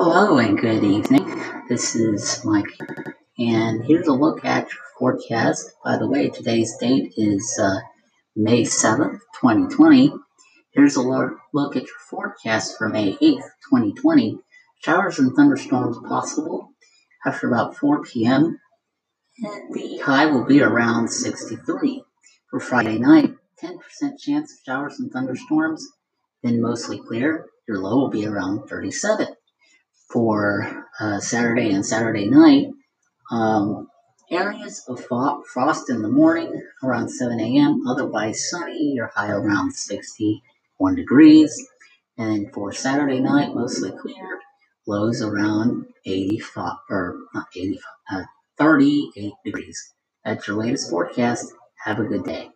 Hello and good evening. This is Mike, and here's a look at your forecast. By the way, today's date is uh, May 7th, 2020. Here's a look at your forecast for May 8th, 2020. Showers and thunderstorms possible after about 4 p.m. And the high will be around 63. For Friday night, 10% chance of showers and thunderstorms, then mostly clear. Your low will be around 37 for uh, Saturday and Saturday night. Um, areas of frost in the morning around 7 a.m. Otherwise sunny. Your high around 61 degrees. And for Saturday night, mostly clear. Lows around 85 or not 85, uh, 38 degrees. That's your latest forecast. Have a good day.